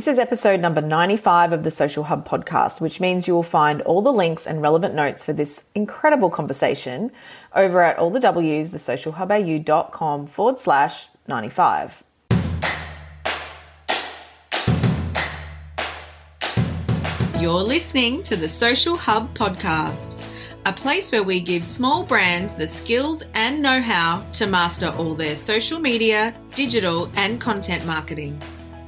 This is episode number 95 of the Social Hub podcast, which means you will find all the links and relevant notes for this incredible conversation over at all the W's, forward slash 95. You're listening to the Social Hub podcast, a place where we give small brands the skills and know how to master all their social media, digital, and content marketing.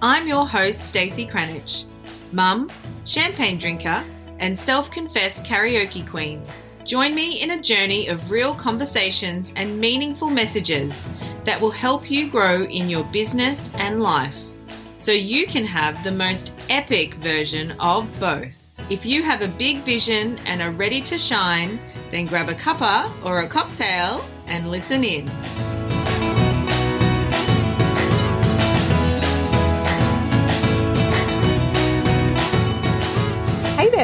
I'm your host, Stacey Cranich, mum, champagne drinker, and self confessed karaoke queen. Join me in a journey of real conversations and meaningful messages that will help you grow in your business and life so you can have the most epic version of both. If you have a big vision and are ready to shine, then grab a cuppa or a cocktail and listen in.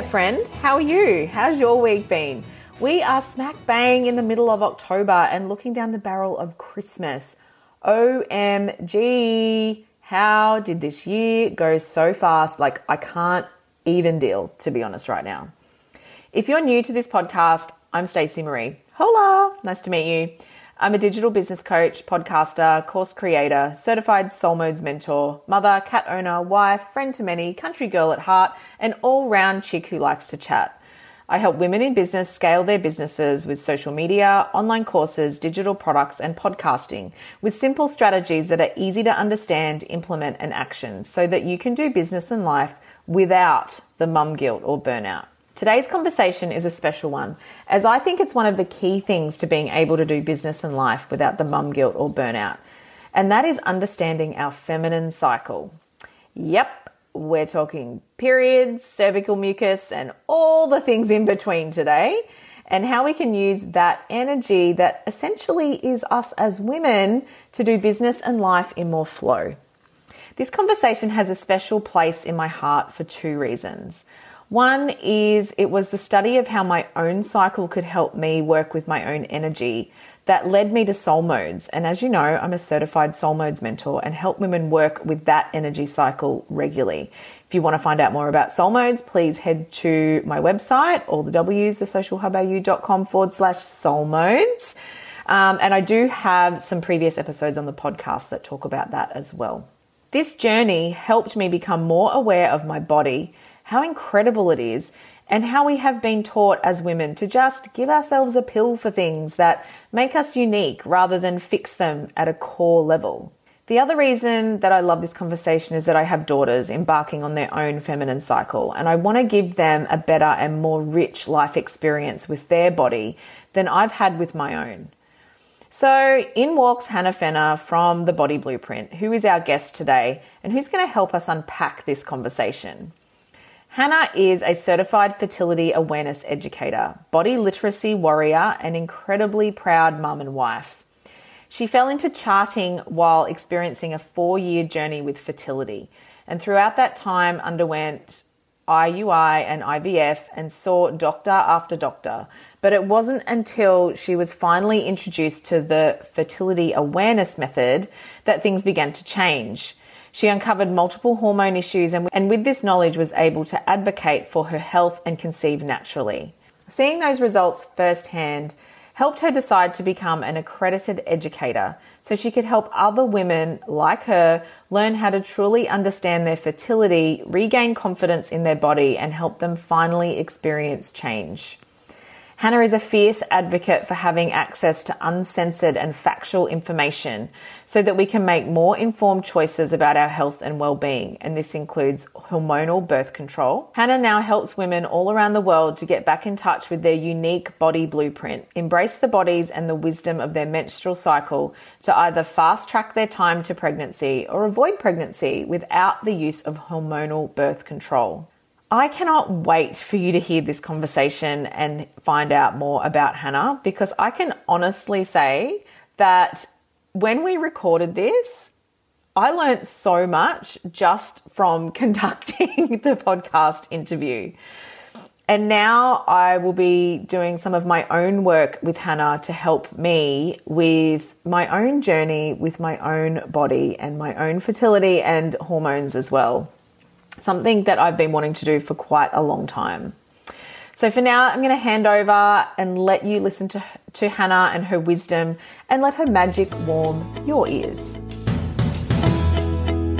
There, friend. How are you? How's your week been? We are smack bang in the middle of October and looking down the barrel of Christmas. OMG. How did this year go so fast? Like, I can't even deal, to be honest, right now. If you're new to this podcast, I'm Stacey Marie. Hola! Nice to meet you. I'm a digital business coach, podcaster, course creator, certified soul modes mentor, mother, cat owner, wife, friend to many, country girl at heart, and all round chick who likes to chat. I help women in business scale their businesses with social media, online courses, digital products, and podcasting with simple strategies that are easy to understand, implement, and action so that you can do business and life without the mum guilt or burnout. Today's conversation is a special one, as I think it's one of the key things to being able to do business and life without the mum guilt or burnout. And that is understanding our feminine cycle. Yep, we're talking periods, cervical mucus, and all the things in between today, and how we can use that energy that essentially is us as women to do business and life in more flow. This conversation has a special place in my heart for two reasons. One is it was the study of how my own cycle could help me work with my own energy that led me to Soul Modes. And as you know, I'm a certified Soul Modes mentor and help women work with that energy cycle regularly. If you want to find out more about Soul Modes, please head to my website, all the W's, thesocialhubau.com forward slash Soul Modes. Um, and I do have some previous episodes on the podcast that talk about that as well. This journey helped me become more aware of my body, how incredible it is, and how we have been taught as women to just give ourselves a pill for things that make us unique rather than fix them at a core level. The other reason that I love this conversation is that I have daughters embarking on their own feminine cycle, and I want to give them a better and more rich life experience with their body than I've had with my own. So, in walks Hannah Fenner from The Body Blueprint, who is our guest today and who's going to help us unpack this conversation. Hannah is a certified fertility awareness educator, body literacy warrior, and incredibly proud mum and wife. She fell into charting while experiencing a four year journey with fertility, and throughout that time underwent IUI and IVF and saw doctor after doctor. But it wasn't until she was finally introduced to the fertility awareness method that things began to change. She uncovered multiple hormone issues and, and with this knowledge was able to advocate for her health and conceive naturally. Seeing those results firsthand helped her decide to become an accredited educator so she could help other women like her learn how to truly understand their fertility, regain confidence in their body, and help them finally experience change. Hannah is a fierce advocate for having access to uncensored and factual information so that we can make more informed choices about our health and well-being, and this includes hormonal birth control. Hannah now helps women all around the world to get back in touch with their unique body blueprint, embrace the bodies and the wisdom of their menstrual cycle to either fast track their time to pregnancy or avoid pregnancy without the use of hormonal birth control. I cannot wait for you to hear this conversation and find out more about Hannah because I can honestly say that when we recorded this, I learned so much just from conducting the podcast interview. And now I will be doing some of my own work with Hannah to help me with my own journey with my own body and my own fertility and hormones as well. Something that I've been wanting to do for quite a long time. So for now, I'm going to hand over and let you listen to, to Hannah and her wisdom and let her magic warm your ears.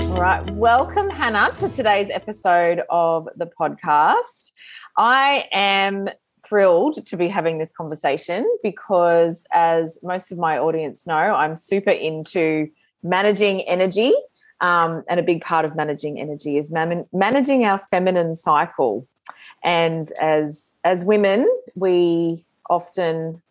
All right, welcome, Hannah, to today's episode of the podcast. I am thrilled to be having this conversation because, as most of my audience know, I'm super into managing energy. Um, and a big part of managing energy is man- managing our feminine cycle. And as as women, we often,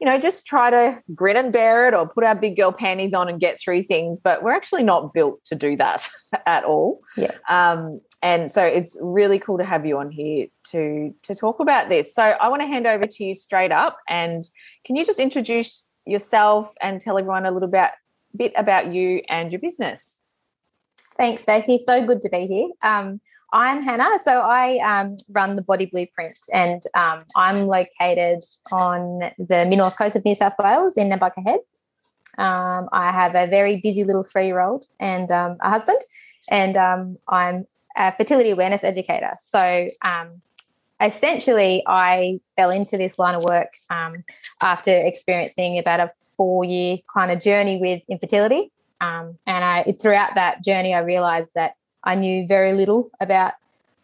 you know, just try to grin and bear it or put our big girl panties on and get through things. But we're actually not built to do that at all. Yeah. Um, and so it's really cool to have you on here to to talk about this. So I want to hand over to you straight up, and can you just introduce yourself and tell everyone a little bit bit about you and your business? Thanks, Stacey. So good to be here. Um, I'm Hannah. So I um, run the Body Blueprint, and um, I'm located on the mid north coast of New South Wales in Nambucca Heads. Um, I have a very busy little three year old and um, a husband, and um, I'm a fertility awareness educator. So essentially, I fell into this line of work after experiencing about a four year kind of journey with infertility. And I throughout that journey, I realized that I knew very little about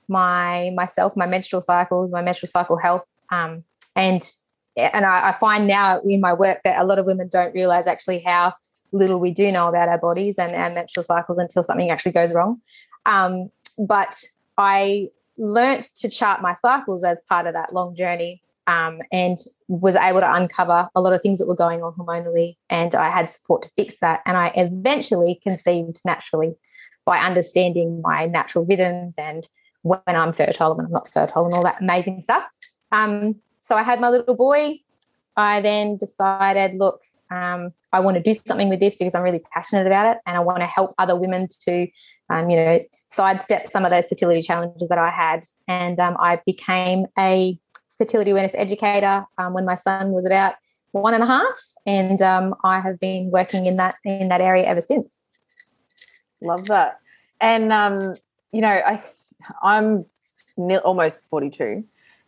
my myself, my menstrual cycles, my menstrual cycle health, um, and and I, I, find now in my work that a lot of women don't realize actually how little we do know about our bodies and our menstrual cycles until something actually goes wrong. Um, but I learnt to chart my cycles as part of that long journey um, and was able to uncover a lot of things that were going on hormonally. And I had support to fix that. And I eventually conceived naturally by understanding my natural rhythms and when I'm fertile and when I'm not fertile and all that amazing stuff. Um, so I had my little boy. I then decided, look, um, I want to do something with this because I'm really passionate about it, and I want to help other women to, um, you know, sidestep some of those fertility challenges that I had. And um, I became a fertility awareness educator um, when my son was about one and a half, and um, I have been working in that in that area ever since. Love that. And um, you know, I I'm almost 42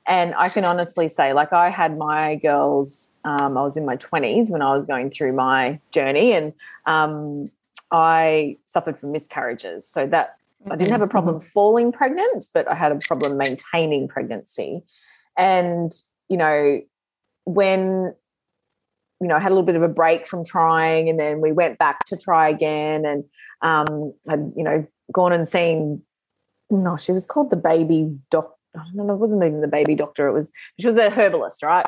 and I can honestly say like I had my girls um, I was in my 20s when I was going through my journey and um, I suffered from miscarriages. So that I didn't have a problem mm-hmm. falling pregnant, but I had a problem maintaining pregnancy. And you know, when you know, I had a little bit of a break from trying, and then we went back to try again, and um, had you know gone and seen. No, she was called the baby doc. I don't know. It wasn't even the baby doctor. It was she was a herbalist, right?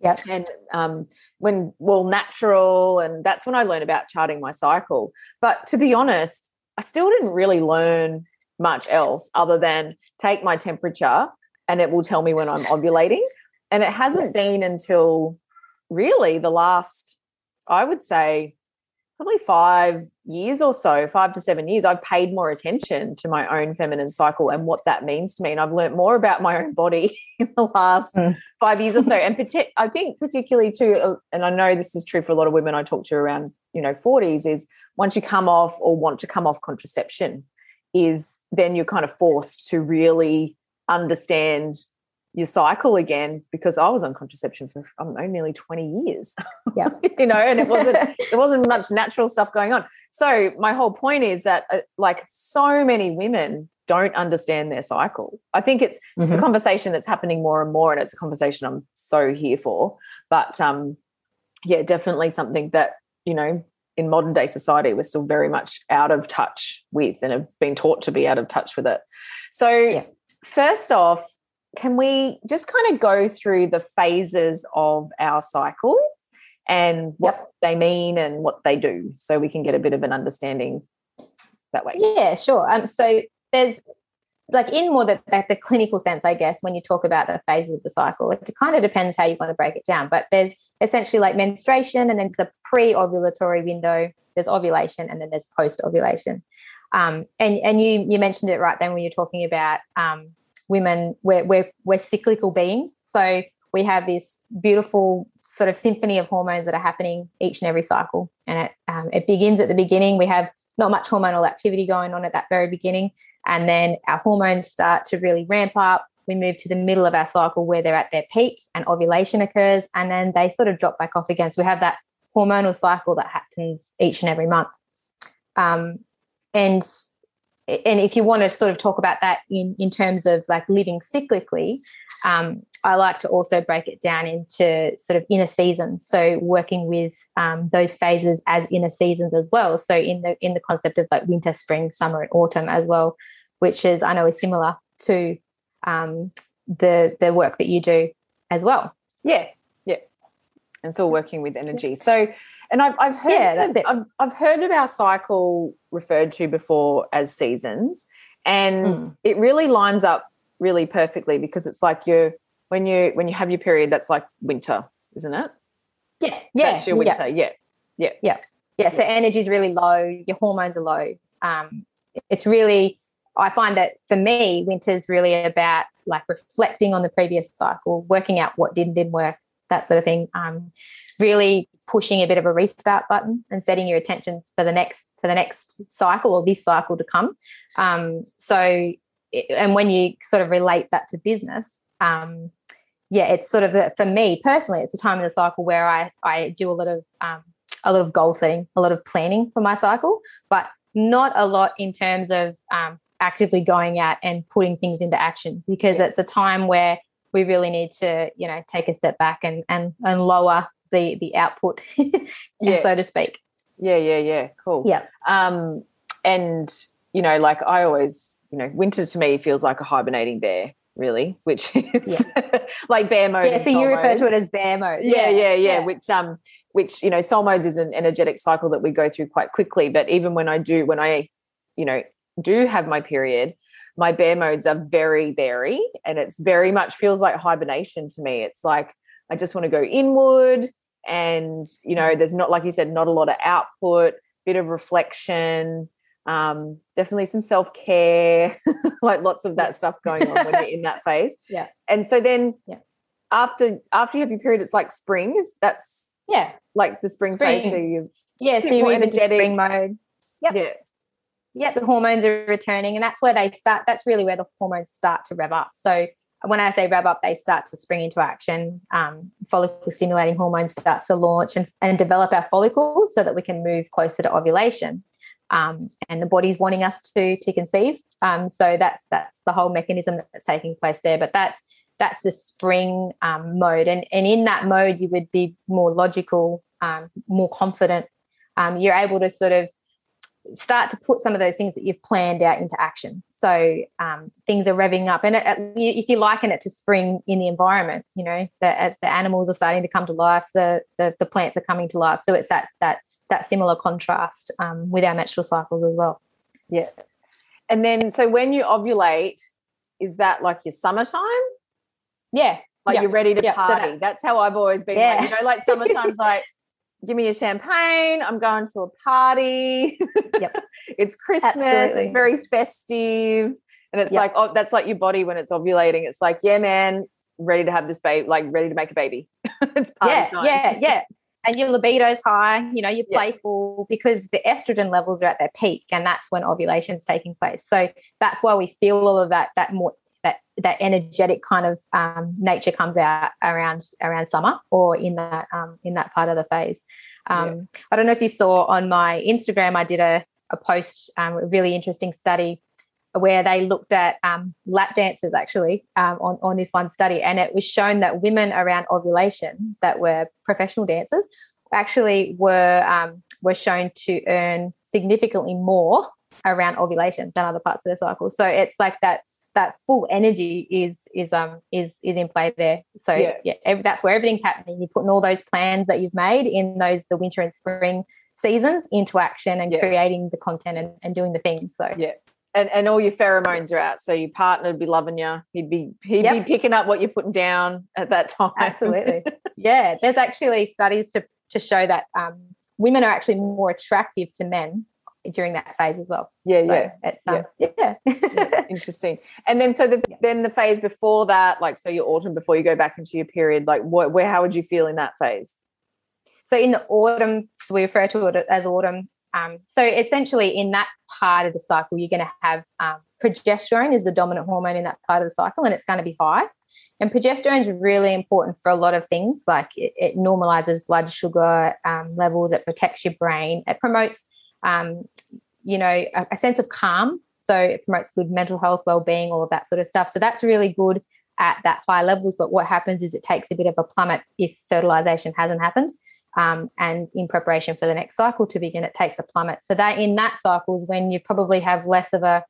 Yeah. And um, when well, natural, and that's when I learned about charting my cycle. But to be honest, I still didn't really learn much else other than take my temperature, and it will tell me when I'm ovulating. And it hasn't been until really the last, I would say, probably five years or so, five to seven years, I've paid more attention to my own feminine cycle and what that means to me. And I've learned more about my own body in the last mm. five years or so. And I think particularly too, uh, and I know this is true for a lot of women I talk to around, you know, 40s, is once you come off or want to come off contraception, is then you're kind of forced to really understand your cycle again because I was on contraception for I don't know nearly 20 years. Yeah. you know, and it wasn't there wasn't much natural stuff going on. So my whole point is that uh, like so many women don't understand their cycle. I think it's mm-hmm. it's a mm-hmm. conversation that's happening more and more and it's a conversation I'm so here for. But um yeah, definitely something that, you know, in modern day society we're still very much out of touch with and have been taught to be out of touch with it. So yeah. First off, can we just kind of go through the phases of our cycle and what yep. they mean and what they do so we can get a bit of an understanding that way? Yeah, sure. Um, so there's like in more the, the, the, clinical sense, I guess, when you talk about the phases of the cycle, it kind of depends how you want to break it down. But there's essentially like menstruation, and then there's a pre-ovulatory window. There's ovulation, and then there's post-ovulation. Um, and and you you mentioned it right then when you're talking about um, women we're, we're we're cyclical beings so we have this beautiful sort of symphony of hormones that are happening each and every cycle. And it, um, it begins at the beginning. We have not much hormonal activity going on at that very beginning. And then our hormones start to really ramp up. We move to the middle of our cycle where they're at their peak and ovulation occurs. And then they sort of drop back off again. So we have that hormonal cycle that happens each and every month. Um, and and if you want to sort of talk about that in in terms of like living cyclically, um, I like to also break it down into sort of inner seasons. So working with um, those phases as inner seasons as well. So in the in the concept of like winter, spring, summer, and autumn as well, which is I know is similar to um, the the work that you do as well. Yeah, yeah. And still working with energy. So, and I've, I've heard Yeah, that's it. I've, I've heard of our cycle referred to before as seasons, and Mm. it really lines up really perfectly because it's like you're when you when you have your period, that's like winter, isn't it? Yeah, yeah, that's your yeah. winter. Yeah, yeah so energy is really low your hormones are low um, it's really i find that for me winter's really about like reflecting on the previous cycle working out what did and didn't work that sort of thing um, really pushing a bit of a restart button and setting your attentions for the next for the next cycle or this cycle to come um, so and when you sort of relate that to business um, yeah it's sort of the, for me personally it's the time in the cycle where i i do a lot of um, a lot of goal setting, a lot of planning for my cycle, but not a lot in terms of um, actively going out and putting things into action because Yeah. it's a time where we really need to, you know, take a step back and and and lower the the output, Yeah. so to speak. yeah, yeah, yeah. Cool. Yeah. Um, and you know, like I always, you know, winter to me feels like a hibernating bear, really, which is like bear mode. Yeah. So you refer to it as bear mode. yeah, yeah, yeah, Which um, which you know, soul modes is an energetic cycle that we go through quite quickly. But even when I do, when I, you know, do have my period, my bear modes are very berry, and it's very much feels like hibernation to me. It's like I just want to go inward, and you know, there's not like you said, not a lot of output, bit of reflection. Um, definitely some self care, like lots of that stuff going on when you're in that phase. Yeah. And so then, Yeah. after after you have your period, it's like spring. Is that's Yeah. like the spring, phase? So you, Yeah. So you're into energetic. spring mode. Yep. yeah, yeah, the hormones are returning, and that's where they start. That's really where the hormones start to rev up. So when I say rev up, they start to spring into action. Um, follicle stimulating hormone starts to launch and, and develop our follicles so that we can move closer to ovulation. Um, and the body's wanting us to to conceive. Um, so that's that's the whole mechanism that's taking place there. But that's that's the spring um, mode, and and in that mode, you would be more logical, um, more confident. Um, you're able to sort of start to put some of those things that you've planned out into action. So um, things are revving up, and it, it- if you liken it to spring in the environment, you know the, uh, the animals are starting to come to life, the, the the plants are coming to life. So it's that that that similar contrast um, with our menstrual cycles as well. yeah. And then, so when you ovulate, is that like your summertime? Yeah, Like Yeah. you're ready to Yeah, so party? that's- that's, how I've always been. Like, Yeah. you know, like summertime's like, give me a champagne. I'm going to a party. Yep. it's Christmas. Absolutely. It's very festive. And it's Yep. like, oh, that's like your body when it's ovulating. It's like, yeah, man, ready to have this baby, like ready to make a baby. it's party yeah, time. yeah, yeah. And your libido's high, you know, you're Yeah. playful because the estrogen levels are at their peak, and that's when ovulation's taking place. So that's why we feel all of that that more that that energetic kind of um, nature comes out around around summer or in that um, in that part of the phase. Um, I don't know if you saw on my Instagram, I did a a post, um, a really interesting study where they looked at um, lap dancers actually um, on, on this one study, and it was shown that women around ovulation that were professional dancers actually were um, were shown to earn significantly more around ovulation than other parts of the cycle. So it's like that that full energy is is um is is in play there. So Yeah. yeah, ev- that's where everything's happening. You're putting all those plans that you've made in those the winter and spring seasons into action and Yeah. creating the content and, and doing the things. So Yeah. And, and all your pheromones are out. So your partner would be loving you. He'd be he'd Yep. be picking up what you're putting down at that time. Absolutely. yeah, there's actually studies to to show that um, women are actually more attractive to men during that phase as well. yeah, So yeah. it's um, yeah. Interesting. And then so the Yeah. then the phase before that, like so your autumn before you go back into your period, like what where how would you feel in that phase? So in the autumn, so we refer to it as autumn. Um, so essentially, in that part of the cycle, you're going to have um, progesterone is the dominant hormone in that part of the cycle, and it's going to be high. And progesterone is really important for a lot of things, like it, it normalizes blood sugar um, levels, it protects your brain, it promotes, um, you know, a, a sense of calm. So it promotes good mental health, well-being, all of that sort of stuff. So that's really good at that high levels. But what happens is it takes a bit of a plummet if fertilization hasn't happened um, and in preparation for the next cycle to begin, it takes a plummet. So that in that cycle is when you probably have less of a,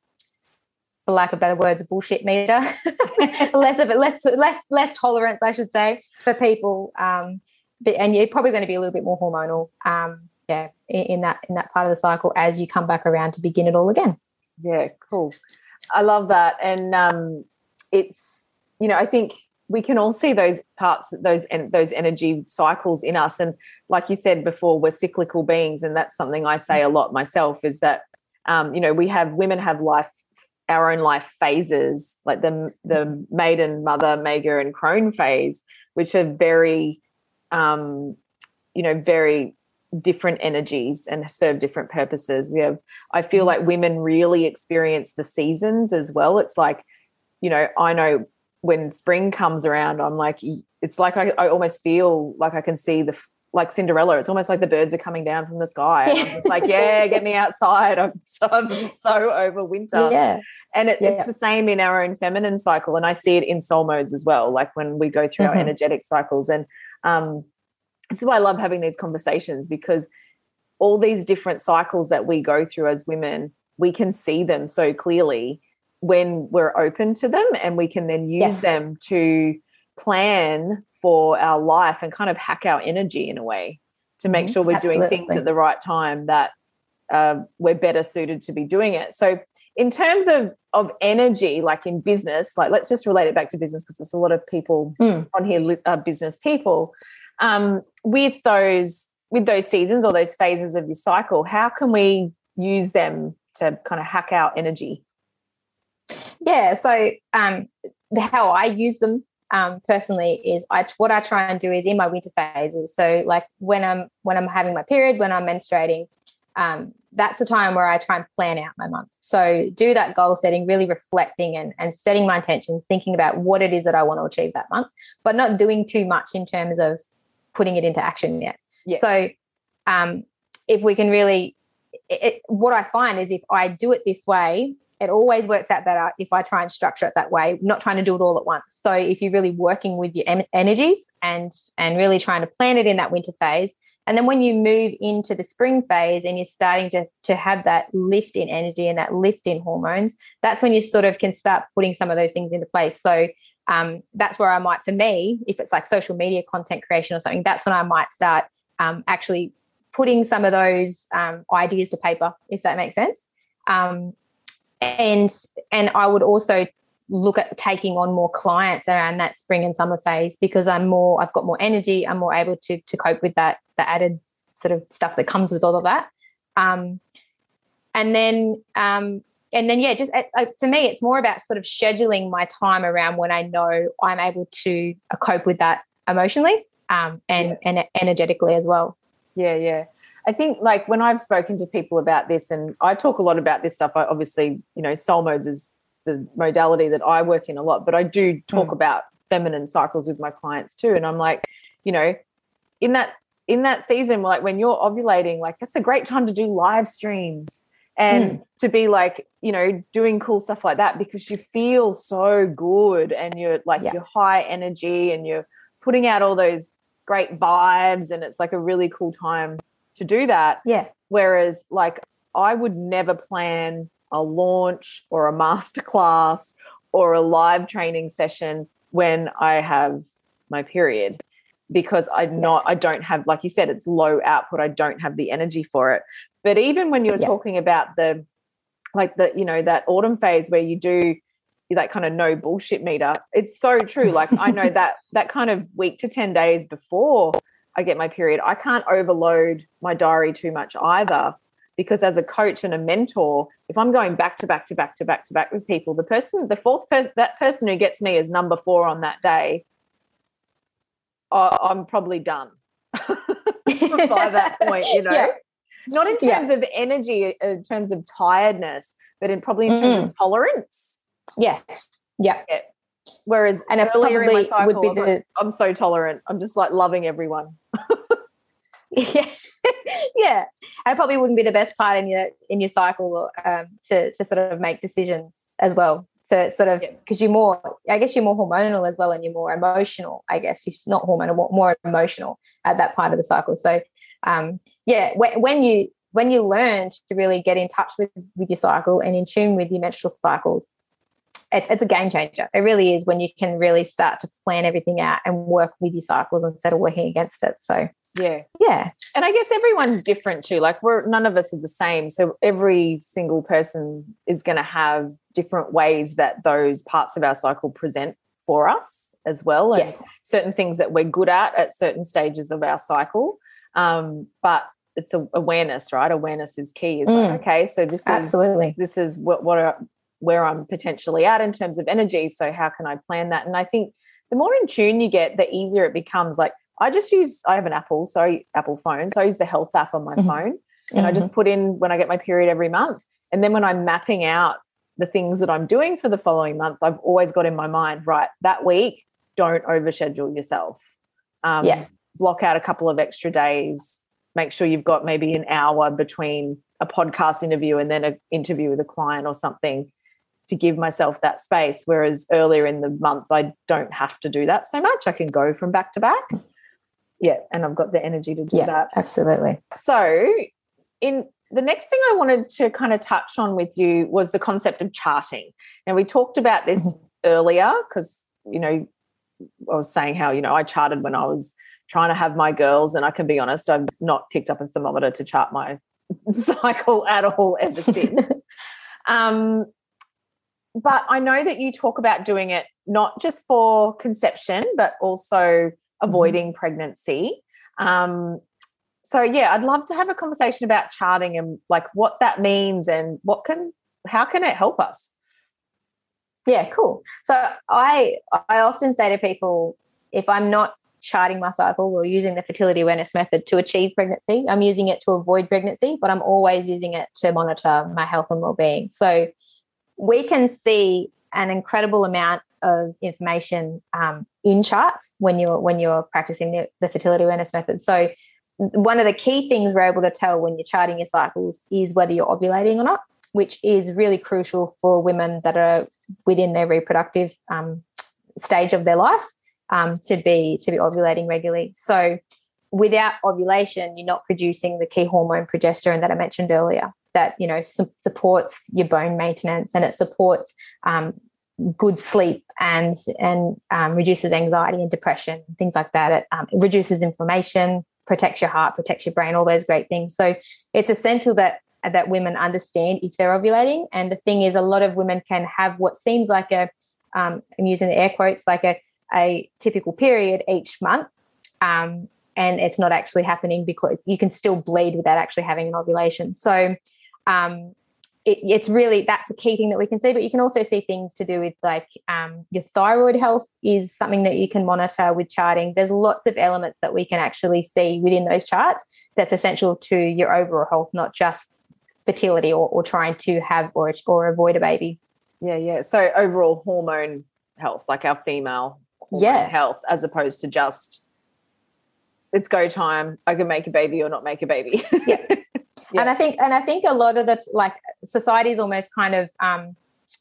for lack of better words, bullshit meter, less of it, less less less tolerance, I should say, for people. Um, and you're probably going to be a little bit more hormonal, um, yeah, in, that in that part of the cycle as you come back around to begin it all again. Yeah, cool. I love that. And um it's you know, I think we can all see those parts those and those energy cycles in us and like you said before we're cyclical beings and that's something I say a lot myself is that um you know, we have women have life our own life phases like the the maiden mother mega and crone phase which are very um you know very different energies and serve different purposes we have i feel like women really experience the seasons as well it's like you know i know when spring comes around i'm like it's like i, I almost feel like i can see the like Cinderella. It's almost like the birds are coming down from the sky. I'm just like, yeah, get me outside. I'm so, I'm so over winter. Yeah, And it, Yeah. it's the same in our own feminine cycle. And I see it in soul modes as well, like when we go through our Mhm. energetic cycles. And um, this is why I love having these conversations because all these different cycles that we go through as women, we can see them so clearly when we're open to them and we can then use Yes. them to plan for our life and kind of hack our energy in a way to make Mhm. sure we're doing things at the right time that uh, we're better suited to be doing it. So, in terms of of energy, like in business, like let's just relate it back to business because there's a lot of people Mm. on here, uh, business people. Um, with those with those seasons or those phases of your cycle, how can we use them to kind of hack our energy? Yeah. So um, the, how I use them um, personally is I what I try and do is in my winter phases. So like when I'm when I'm having my period, when I'm menstruating, um, that's the time where I try and plan out my month. So do that goal setting, really reflecting and and setting my intentions, thinking about what it is that I want to achieve that month, but not doing too much in terms of putting it into action yet. Yeah. So um, if we can really it, what I find is if I do it this way, it always works out better if I try and structure it that way, not trying to do it all at once. So if you're really working with your energies and and really trying to plan it in that winter phase, and then when you move into the spring phase and you're starting to to have that lift in energy and that lift in hormones, that's when you sort of can start putting some of those things into place. So um, that's where I might, for me, if it's like social media content creation or something, that's when I might start um, actually putting some of those um, ideas to paper, if that makes sense. Um, and and I would also look at taking on more clients around that spring and summer phase because I'm more I've got more energy. I'm more able to to cope with that the added sort of stuff that comes with all of that. Um, and then um, and then yeah just uh, uh, for me it's more about sort of scheduling my time around when I know I'm able to uh, cope with that emotionally um, and and energetically as well. Yeah, yeah. I think like when I've spoken to people about this, and I talk a lot about this stuff. I obviously, you know, soul modes is the modality that I work in a lot, but I do talk Mm. about feminine cycles with my clients too. And I'm like, you know, in that in that season, like when you're ovulating, like that's a great time to do live streams and to be like, you know, doing cool stuff like that because you feel so good and you're like Yeah. you're high energy and you're putting out all those great vibes and it's like a really cool time to do that. Yeah. Whereas like i would never plan a launch or a masterclass or a live training session when i have my period because i'm not i don't have like you said it's low output. I don't have the energy for it. But even when you're Yeah. talking about the like the you know that autumn phase where you do that kind of no bullshit meter it's so true. Like i know that that kind of week to 10 days before i get my period i can't overload my diary too much either because as a coach and a mentor, if I'm going back to back to back to back to back with people, the person, the fourth person, that person who gets me is number four on that day, I'm probably done by that point, you know. Yeah. Not in terms yeah. of energy, in terms of tiredness, but in probably in terms mm. of tolerance. Yes. Yeah. yeah. Whereas and earlier in my cycle, would be the... I'm so tolerant. I'm just like loving everyone. yeah, yeah. I probably wouldn't be the best part in your in your cycle um, to to sort of make decisions as well. So it's sort of because yeah. you're more, I guess you're more hormonal as well, and you're more emotional. I guess you're not hormonal, more emotional at that part of the cycle. So, um, yeah, when, when you when you learn to really get in touch with with your cycle and in tune with your menstrual cycles, it's, it's a game changer. It really is when you can really start to plan everything out and work with your cycles instead of working against it. So yeah. Yeah. And I guess everyone's different too. Like we're none of us are the same. So every single person is going to have different ways that those parts of our cycle present for us as well. And yes. certain things that we're good at at certain stages of our cycle. Um, but it's a, awareness, right? Awareness is key. Is mm. like, okay, so this is absolutely this is what what are, where I'm potentially at in terms of energy. So how can I plan that? And I think the more in tune you get, the easier it becomes. Like I just use I have an Apple, so Apple phone. So I use the health app on my mm-hmm. phone. And mm-hmm. I just mm-hmm. put in when I get my period every month. And then when I'm mapping out the things that I'm doing for the following month, I've always got in my mind, right, that week, don't overschedule yourself. Um, yeah. Block out a couple of extra days. Make sure you've got maybe an hour between a podcast interview and then an interview with a client or something to give myself that space. Whereas earlier in the month, I don't have to do that so much. I can go from back to back yeah and i've got the energy to do yeah, that absolutely so in the next thing i wanted to kind of touch on with you was the concept of charting and we talked about this mm-hmm. earlier because you know i was saying how you know i charted when i was trying to have my girls and i can be honest i've not picked up a thermometer to chart my cycle at all ever since um, but i know that you talk about doing it not just for conception but also Mm-hmm. avoiding pregnancy. Um, so yeah, I'd love to have a conversation about charting and like what that means and what can how can it help us? Yeah, cool. So I I often say to people if I'm not charting my cycle or using the fertility awareness method to achieve pregnancy, I'm using it to avoid pregnancy, but I'm always using it to monitor my health and well-being. So we can see an incredible amount of information um, in charts when you're when you're practicing the, the fertility awareness method. So one of the key things we're able to tell when you're charting your cycles is whether you're ovulating or not, which is really crucial for women that are within their reproductive um, stage of their life um, to be to be ovulating regularly. So without ovulation, you're not producing the key hormone progesterone that I mentioned earlier. That you know su- supports your bone maintenance and it supports um, good sleep and and um, reduces anxiety and depression things like that. It, um, it, reduces inflammation protects your heart protects your brain all those great things. So it's essential that that women understand if they're ovulating. And the thing is a lot of women can have what seems like a um, i'm using the air quotes like a, a typical period each month um, and it's not actually happening because you can still bleed without actually having an ovulation. So um, it, it's really that's a key thing that we can see but you can also see things to do with like um, your thyroid health is something that you can monitor with charting. There's lots of elements that we can actually see within those charts that's essential to your overall health not just fertility or, or trying to have or, or avoid a baby. Yeah yeah. So overall hormone health like our female yeah. health as opposed to just it's go time. I can make a baby or not make a baby. Yeah yeah. and i think and i think a lot of the like society's almost kind of um,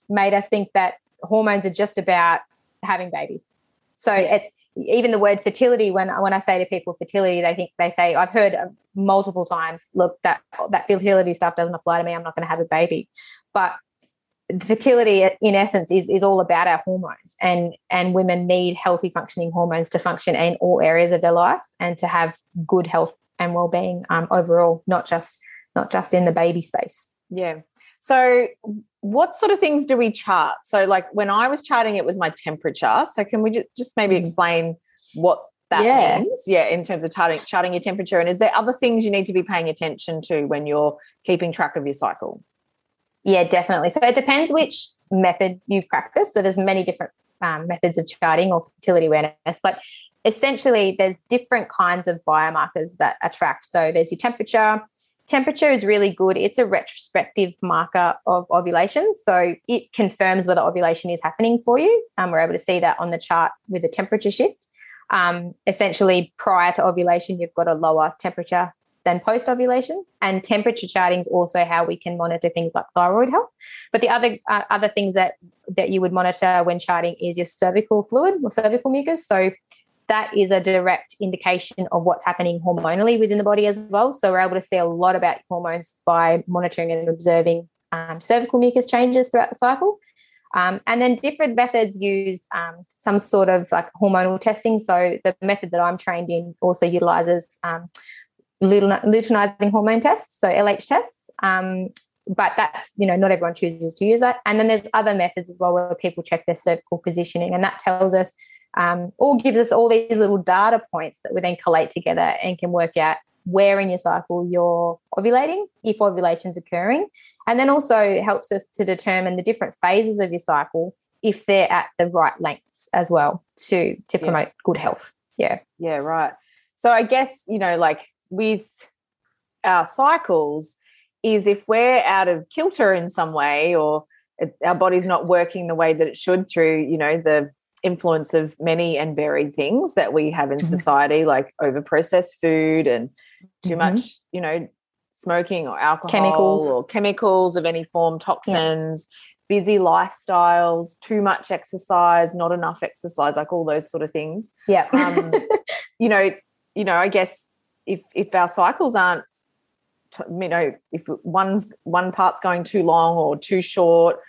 made us think that hormones are just about having babies so yeah. it's even the word fertility when when i say to people fertility they think they say i've heard multiple times look that that fertility stuff doesn't apply to me i'm not going to have a baby but fertility in essence is, is all about our hormones and and women need healthy functioning hormones to function in all areas of their life and to have good health and well-being um, overall not just not just in the baby space. Yeah. So, what sort of things do we chart? So, like when I was charting, it was my temperature. So, can we just maybe mm. explain what that Yeah. means. Yeah, in terms of charting, charting your temperature. And is there other things you need to be paying attention to when you're keeping track of your cycle? Yeah, definitely. So it depends which method you practice. So there's many different um, methods of charting or fertility awareness, but essentially there's different kinds of biomarkers that attract. So there's your temperature. Temperature is really good. It's a retrospective marker of ovulation. So it confirms whether ovulation is happening for you. Um, we're able to see that on the chart with the temperature shift. Um, essentially, prior to ovulation, you've got a lower temperature than post ovulation. And temperature charting is also how we can monitor things like thyroid health. But the other uh, other things that that you would monitor when charting is your cervical fluid or cervical mucus. So that is a direct indication of what's happening hormonally within the body as well. So we're able to see a lot about hormones by monitoring and observing um, cervical mucus changes throughout the cycle. Um, and then different methods use um, some sort of like hormonal testing. So the method that I'm trained in also utilizes um, luteinizing hormone tests, so LH tests. Um, but that's you know not everyone chooses to use that. And then there's other methods as well where people check their cervical positioning, and that tells us um, or gives us all these little data points that we then collate together and can work out where in your cycle you're ovulating, if ovulation's occurring, and then also helps us to determine the different phases of your cycle if they're at the right lengths as well to to Yeah. promote good health. Yeah. Yeah, right. So I guess, you know, like with our cycles, is if we're out of kilter in some way or our body's not working the way that it should through, you know, the influence of many and varied things that we have in Mhm. society, like over processed food and too Mhm. much, you know, smoking or alcohol Chemicals. or chemicals of any form, toxins, busy lifestyles, too much exercise, not enough exercise, like all those sort of things Yeah. um, you know, you know, I guess if if our cycles aren't, you know, if one's one part's going too long or too short,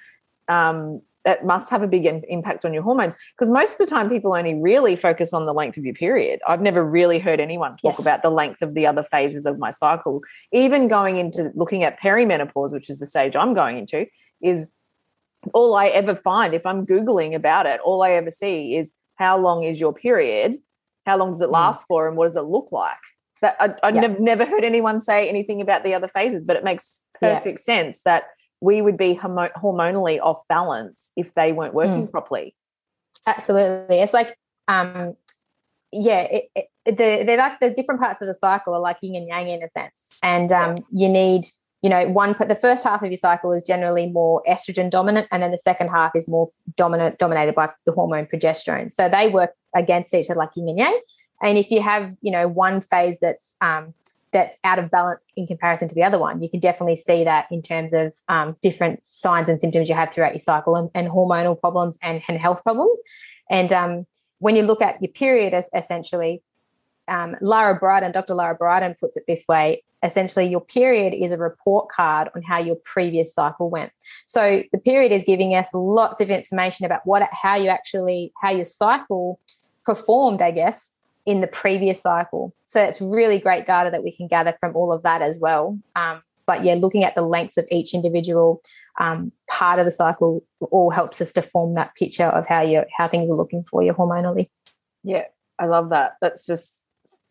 um, that must have a big im- impact on your hormones. Because most of the time, people only really focus on the length of your period. I've never really heard anyone talk Yes. about the length of the other phases of my cycle. Even going into looking at perimenopause, which is the stage I'm going into, is all I ever find if I'm Googling about it, all I ever see is how long is your period? How long does it Mm. last for? And what does it look like? That I, I've Yeah. nev- never heard anyone say anything about the other phases, but it makes Yeah. perfect sense that we would be hormonally off balance if they weren't working Mm. properly. Absolutely. It's like, um, yeah, it, it, the, they're like the different parts of the cycle are like yin and yang in a sense. And um, you need, you know, one, the first half of your cycle is generally more estrogen dominant, and then the second half is more dominant, dominated by the hormone progesterone. So they work against each other like yin and yang. And if you have, you know, one phase that's, um, that's out of balance in comparison to the other one, you can definitely see that in terms of um, different signs and symptoms you have throughout your cycle and, and hormonal problems and, and health problems. And um, when you look at your period, as essentially, um, Lara Briden, Dr. Lara Briden puts it this way essentially, your period is a report card on how your previous cycle went. So the period is giving us lots of information about what, how you actually, how your cycle performed, I guess, in the previous cycle. So it's really great data that we can gather from all of that as well. Um, but yeah, looking at the lengths of each individual um, part of the cycle all helps us to form that picture of how you how things are looking for you hormonally. Yeah, I love that. That's just,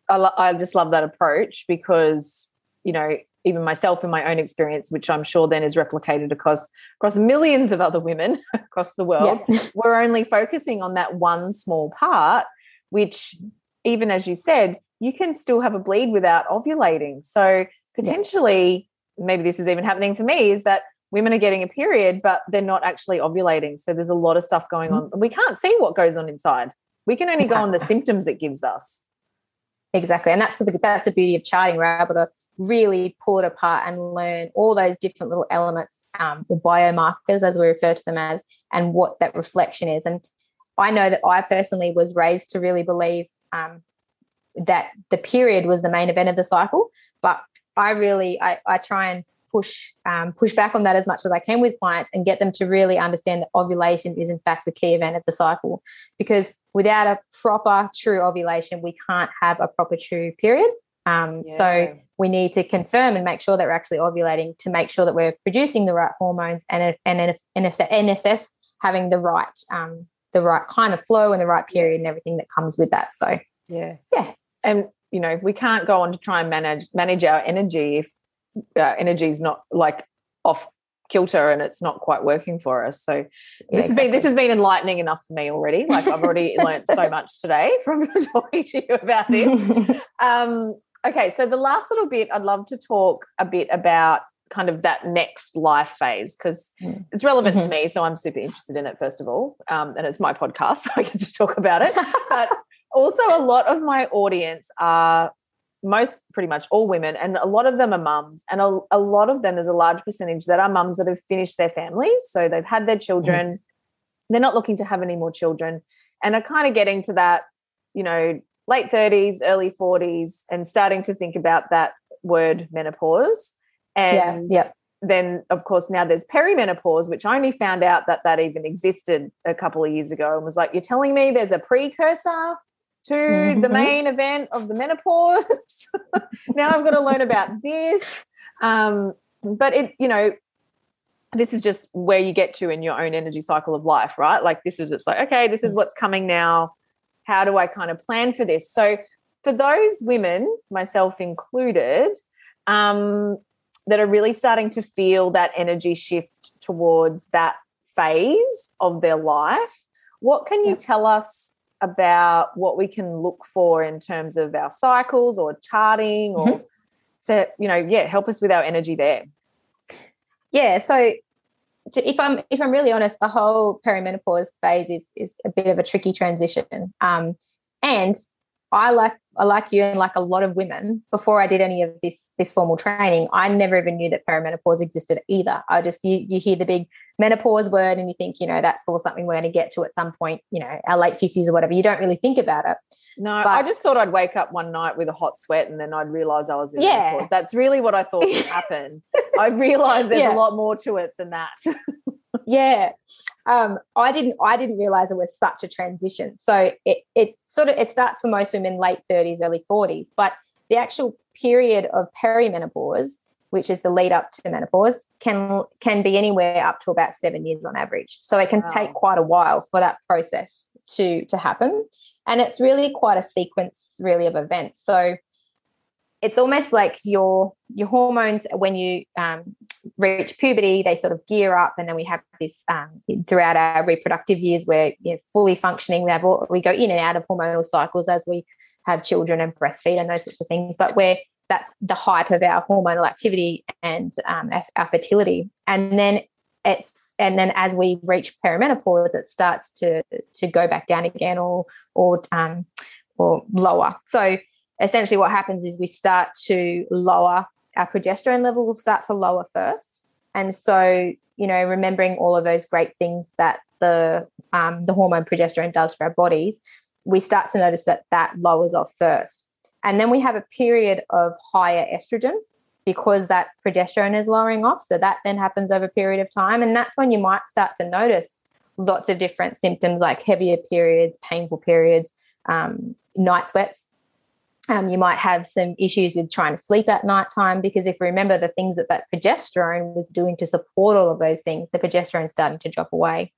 I, lo- I just love that approach because, you know, even myself in my own experience, which I'm sure then is replicated across across millions of other women across the world, Yeah. we're only focusing on that one small part, which, even as you said, you can still have a bleed without ovulating. So potentially, maybe this is even happening for me, is that women are getting a period, but they're not actually ovulating. So there's a lot of stuff going on. We can't see what goes on inside. We can only go on the symptoms it gives us. Exactly. And that's the that's the beauty of charting. We're able to really pull it apart and learn all those different little elements, um, or biomarkers as we refer to them as, and what that reflection is. And I know that I personally was raised to really believe um, that the period was the main event of the cycle, but I really I, I try and push um, push back on that as much as I can with clients and get them to really understand that ovulation is in fact the key event of the cycle. Because without a proper true ovulation we can't have a proper true period. Um, so we need to confirm and make sure that we're actually ovulating to make sure that we're producing the right hormones and and and and assess having the right um, the right kind of flow and the right period and everything that comes with that so Yeah. Yeah. And you know, we can't go on to try and manage manage our energy if our energy is not like off kilter and it's not quite working for us. So this has been this has been enlightening enough for me already. Like I've already learned so much today from talking to you about this. Um, okay, so the last little bit, I'd love to talk a bit about kind of that next life phase because mm. it's relevant mm-hmm. to me. So I'm super interested in it, first of all. Um, and it's my podcast, so I get to talk about it. but also, a lot of my audience are most pretty much all women and a lot of them are mums and a, a, lot of them there's a large percentage that are mums that have finished their families so they've had their children mm. they're not looking to have any more children and are kind of getting to that you know late 30s early 40s and starting to think about that word menopause and yeah, yeah. then of course now there's perimenopause which i only found out that that even existed a couple of years ago and was like you're telling me there's a precursor to mm-hmm. the main event of the menopause. now I've got to learn about this. Um, but it, you know, this is just where you get to in your own energy cycle of life, right? Like this is it's like, okay, this is what's coming now. How do I kind of plan for this? So for those women, myself included, um, that are really starting to feel that energy shift towards that phase of their life, what can you tell us about what we can look for in terms of our cycles or charting or mm-hmm. to you know yeah help us with our energy there? Yeah so if i'm if i'm really honest the whole perimenopause phase is is a bit of a tricky transition. Um, and i like like you and like a lot of women, before I did any of this this formal training, I never even knew that perimenopause existed either. I just you you hear the big menopause word and you think, you know, that's all something we're going to get to at some point, you know, our late 50s or whatever. You don't really think about it. No, but, I just thought I'd wake up one night with a hot sweat and then I'd realize I was in yeah. menopause. That's really what I thought would happen. I realized there's yeah. a lot more to it than that. yeah um, I didn't I didn't realize it was such a transition. So it it sort of it starts for most women late 30s, early 40s, but the actual period of perimenopause, which is the lead up to menopause, can can be anywhere up to about seven years on average. So it can wow. take quite a while for that process to to happen. And it's really quite a sequence really of events. So it's almost like your your hormones when you um, reach puberty they sort of gear up and then we have this um, throughout our reproductive years where you're fully functioning. We have all, we go in and out of hormonal cycles as we have children and breastfeed and those sorts of things but where that's the height of our hormonal activity and um, our fertility. And then it's and then as we reach perimenopause it starts to to go back down again or or um, or lower. So essentially what happens is we start to lower our progesterone levels will start to lower first. And so, you know, remembering all of those great things that the um, the hormone progesterone does for our bodies, we start to notice that that lowers off first. And then we have a period of higher estrogen because that progesterone is lowering off. So that then happens over a period of time. And that's when you might start to notice lots of different symptoms like heavier periods, painful periods, um, night sweats, um, you might have some issues with trying to sleep at nighttime because if you remember the things that that progesterone was doing to support all of those things, the progesterone starting to drop away.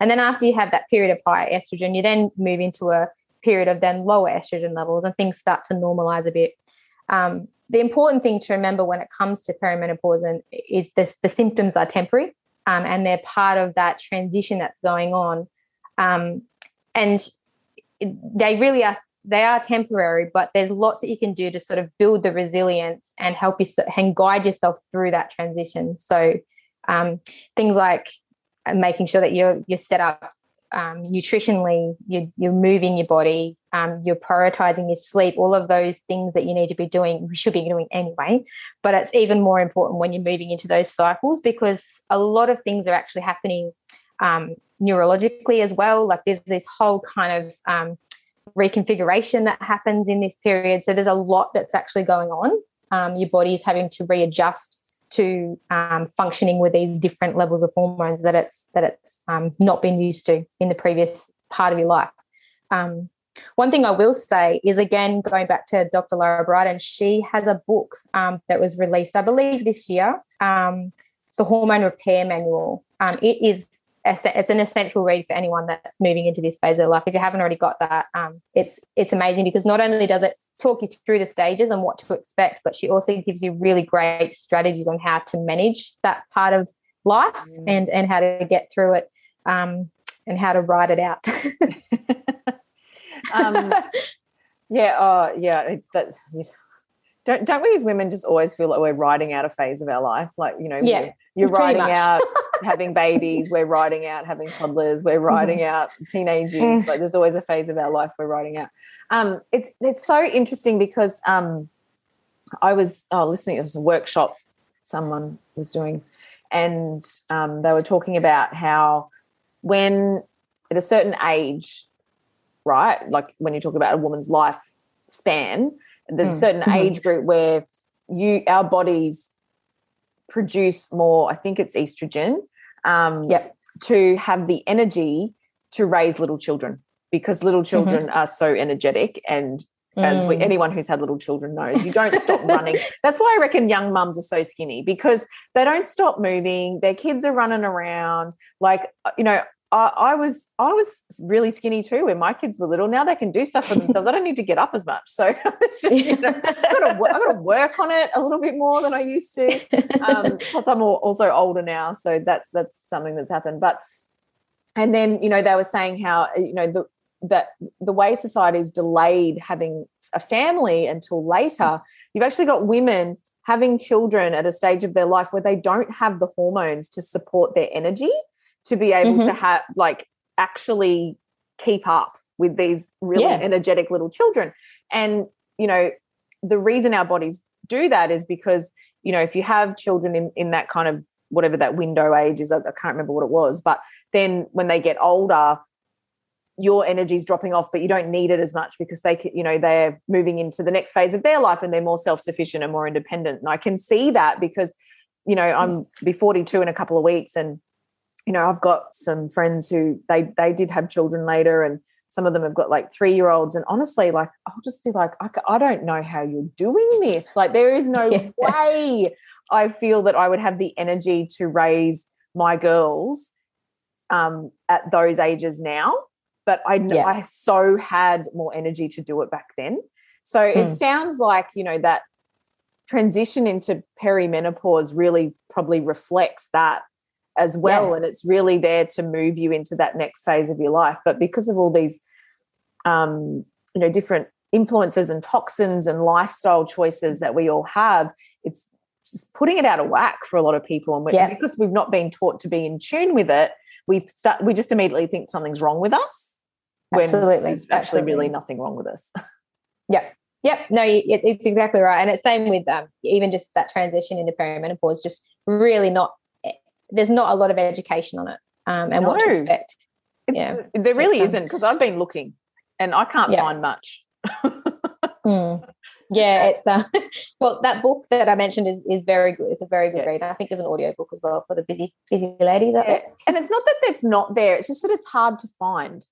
And then after you have that period of higher estrogen, you then move into a period of then lower estrogen levels and things start to normalize a bit. Um, the important thing to remember when it comes to perimenopause and is this, the symptoms are temporary um, and they're part of that transition that's going on. Um, and they really are they are temporary but there's lots that you can do to sort of build the resilience and help you and guide yourself through that transition. So um, things like uh, making sure that you're you're set up um, nutritionally you're, you're moving your body um, you're prioritizing your sleep all of those things that you need to be doing we should be doing anyway. But it's even more important when you're moving into those cycles because a lot of things are actually happening um, neurologically as well. Like there's this whole kind of um, reconfiguration that happens in this period. So there's a lot that's actually going on. Um, your body is having to readjust to um, functioning with these different levels of hormones that it's that it's um, not been used to in the previous part of your life. Um, one thing I will say is again going back to Dr. Lara Briden, she has a book um, that was released, I believe, this year, the Hormone Repair Manual. It is it's an essential read for anyone that's moving into this phase of their life. If you haven't already got that, um, it's it's amazing because not only does it talk you through the stages and what to expect, but she also gives you really great strategies on how to manage that part of life mm. and and how to get through it um, and how to ride it out. um, yeah, oh yeah, it's that. Don't don't we as women just always feel like we're riding out a phase of our life? Like you know, yeah, you're riding out having babies, we're riding out having toddlers, we're riding mm-hmm. out teenagers. Mm. Like there's always a phase of our life we're riding out. Um, it's it's so interesting because um, I was oh, listening. It was a workshop someone was doing, and um, they were talking about how when at a certain age, right, like when you talk about a woman's life span there's a mm. certain mm-hmm. age group where you our bodies produce more i think it's estrogen um, yep. to have the energy to raise little children because little mm-hmm. children mm-hmm. are so energetic and as we, mm. anyone who's had little children knows, you don't stop running. That's why I reckon young mums are so skinny because they don't stop moving. Their kids are running around. Like, uh, you know, I, I, was I was really skinny too when my kids were little. Now they can do stuff for themselves. I don't need to get up as much. So it's just you know, I've got to work on it a little bit more than I used to. Um, plus, I'm also older now, so that's that's something that's happened. But and then you know they were saying how you know the that the way society's delayed having a family until later. You've actually got women having children at a stage of their life where they don't have the hormones to support their energy to be able mm-hmm. to have like actually keep up with these really yeah. energetic little children. And, you know, the reason our bodies do that is because, you know, if you have children in, in that kind of whatever that window age is, I, can't remember what it was, but then when they get older, your energy is dropping off, but you don't need it as much because they, you know, they're moving into the next phase of their life and they're more self-sufficient and more independent. And I can see that because, you know, I'm be 42 in a couple of weeks, and you know, I've got some friends who they they did have children later, and some of them have got like three year olds. And honestly, like I'll just be like, I, I don't know how you're doing this. Like there is no yeah. way I feel that I would have the energy to raise my girls um, at those ages now. But I yeah. I so had more energy to do it back then. So mm. it hmm. sounds like you know that transition into perimenopause really probably reflects that as well. Yeah. And it's really there to move you into that next phase of your life. But because of all these, um, you know, different influences and toxins and lifestyle choices that we all have, it's just putting it out of whack for a lot of people. And yeah. because we've not been taught to be in tune with it, we start, we just immediately think something's wrong with us. When Absolutely. there's actually Absolutely. really nothing wrong with us. Yeah. Yep. No, it, it's exactly right. And it's same with um, even just that transition into perimenopause, just really not there's not a lot of education on it um, and no. what to expect. It's, yeah, there really isn't because I've been looking and I can't yeah. find much. mm. Yeah, it's uh, well that book that I mentioned is is very good. It's a very good yeah. read. I think there's an audio book as well for the busy busy lady. Yeah. And it's not that it's not there; it's just that it's hard to find.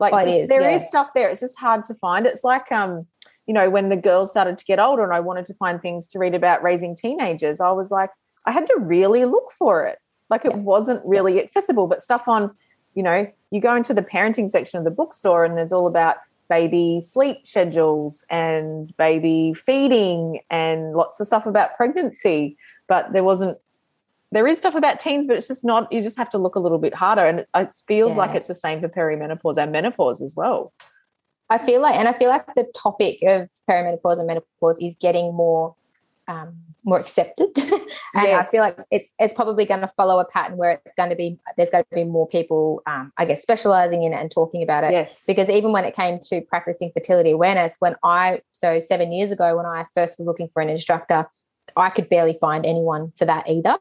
Like oh, is, there is stuff there. It's just hard to find. It's like um, you know, when the girls started to get older and I wanted to find things to read about raising teenagers, I was like, I had to really look for it. Like it wasn't really accessible, but stuff on, you know, you go into the parenting section of the bookstore and there's all about baby sleep schedules and baby feeding and lots of stuff about pregnancy. But there wasn't, there is stuff about teens, but it's just not, you just have to look a little bit harder. And it, feels yeah. like it's the same for perimenopause and menopause as well. I feel like, and I feel like the topic of perimenopause and menopause is getting more um, more accepted. and yes. I feel like it's it's probably going to follow a pattern where it's going to be there's going to be more people, um, I guess, specializing in it and talking about it. Yes. Because even when it came to practicing fertility awareness, when I so seven years ago when I first was looking for an instructor, I could barely find anyone for that either.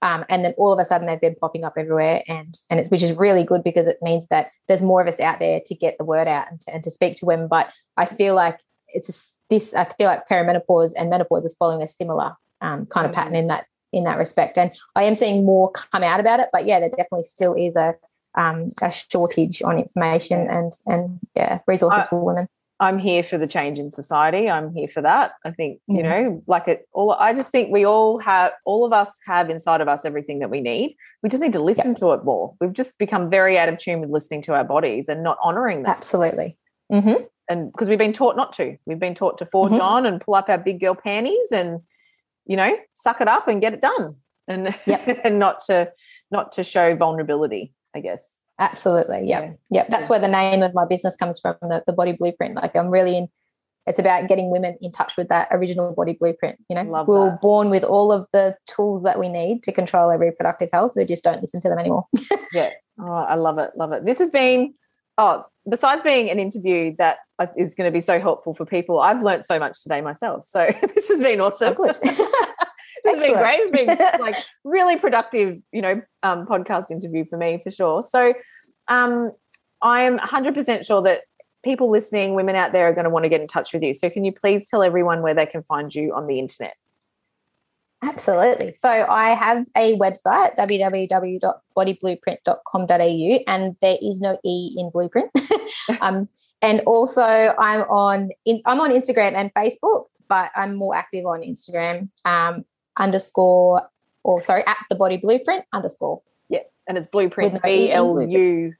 Um, and then all of a sudden they've been popping up everywhere and and it's which is really good because it means that there's more of us out there to get the word out and to, and to speak to women but i feel like it's this i feel like perimenopause and menopause is following a similar um, kind of pattern mm-hmm. in that in that respect. And I am seeing more come out about it, but yeah, there definitely still is a um, a shortage on information and and yeah resources I, for women. I'm here for the change in society. I'm here for that. I think, you Mhm. know, like it all I just think we all have all of us have inside of us everything that we need. We just need to listen to it more. We've just become very out of tune with listening to our bodies and not honoring them. Absolutely. hmm And because we've been taught not to. We've been taught to forge Mhm. on and pull up our big girl panties and, you know, suck it up and get it done. And Yep. and not to not to show vulnerability, I guess. Absolutely. Yep. Yeah. Yep. That's where the name of my business comes from, the, the body blueprint. Like I'm really in it's about getting women in touch with that original body blueprint. You know, Love we're that. born with all of the tools that we need to control our reproductive health. We just don't listen to them anymore. Yeah. Oh, I love it. Love it. This has been, oh, besides being an interview that uh, going to be so helpful for people, I've learned so much today myself. So this has been awesome. Oh, this has been great. It's been like really productive, you know, um, podcast interview for me for sure. So um, I'm 100% sure that people listening, women out there, are going to want to get in touch with you. So can you please tell everyone where they can find you on the internet? Absolutely. So I have a website, www.bodyblueprint.com.au, and there is no E in blueprint. um, and also I'm on in, I'm on Instagram and Facebook, but I'm more active on Instagram um, underscore or sorry, at the body blueprint underscore. Yeah. And it's blueprint, With no E B in L U,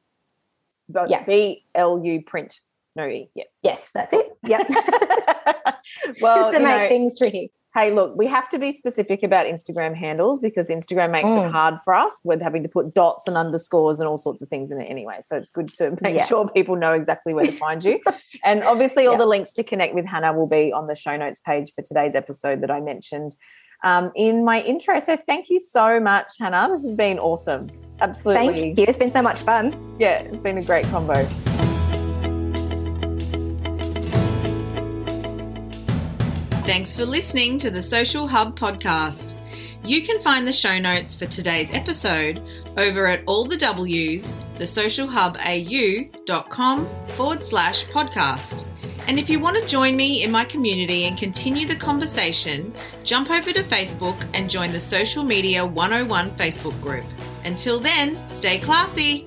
Yeah. B L U print. No E. Yeah. Yes, that's it. Yep. well, Just to make know, things tricky. Hey, look, we have to be specific about Instagram handles because Instagram makes it Mm. hard for us with having to put dots and underscores and all sorts of things in it anyway. So it's good to make Yes. sure people know exactly where to find you. And obviously, all Yeah. the links to connect with Hannah will be on the show notes page for today's episode that I mentioned um, in my intro. So thank you so much, Hannah. This has been awesome. Absolutely. Thank you. It's been so much fun. Yeah, it's been a great combo. Thanks for listening to the Social Hub podcast. You can find the show notes for today's episode over at all the W's, thesocialhubau.com forward slash podcast. And if you want to join me in my community and continue the conversation, jump over to Facebook and join the Social Media 101 Facebook group. Until then, stay classy.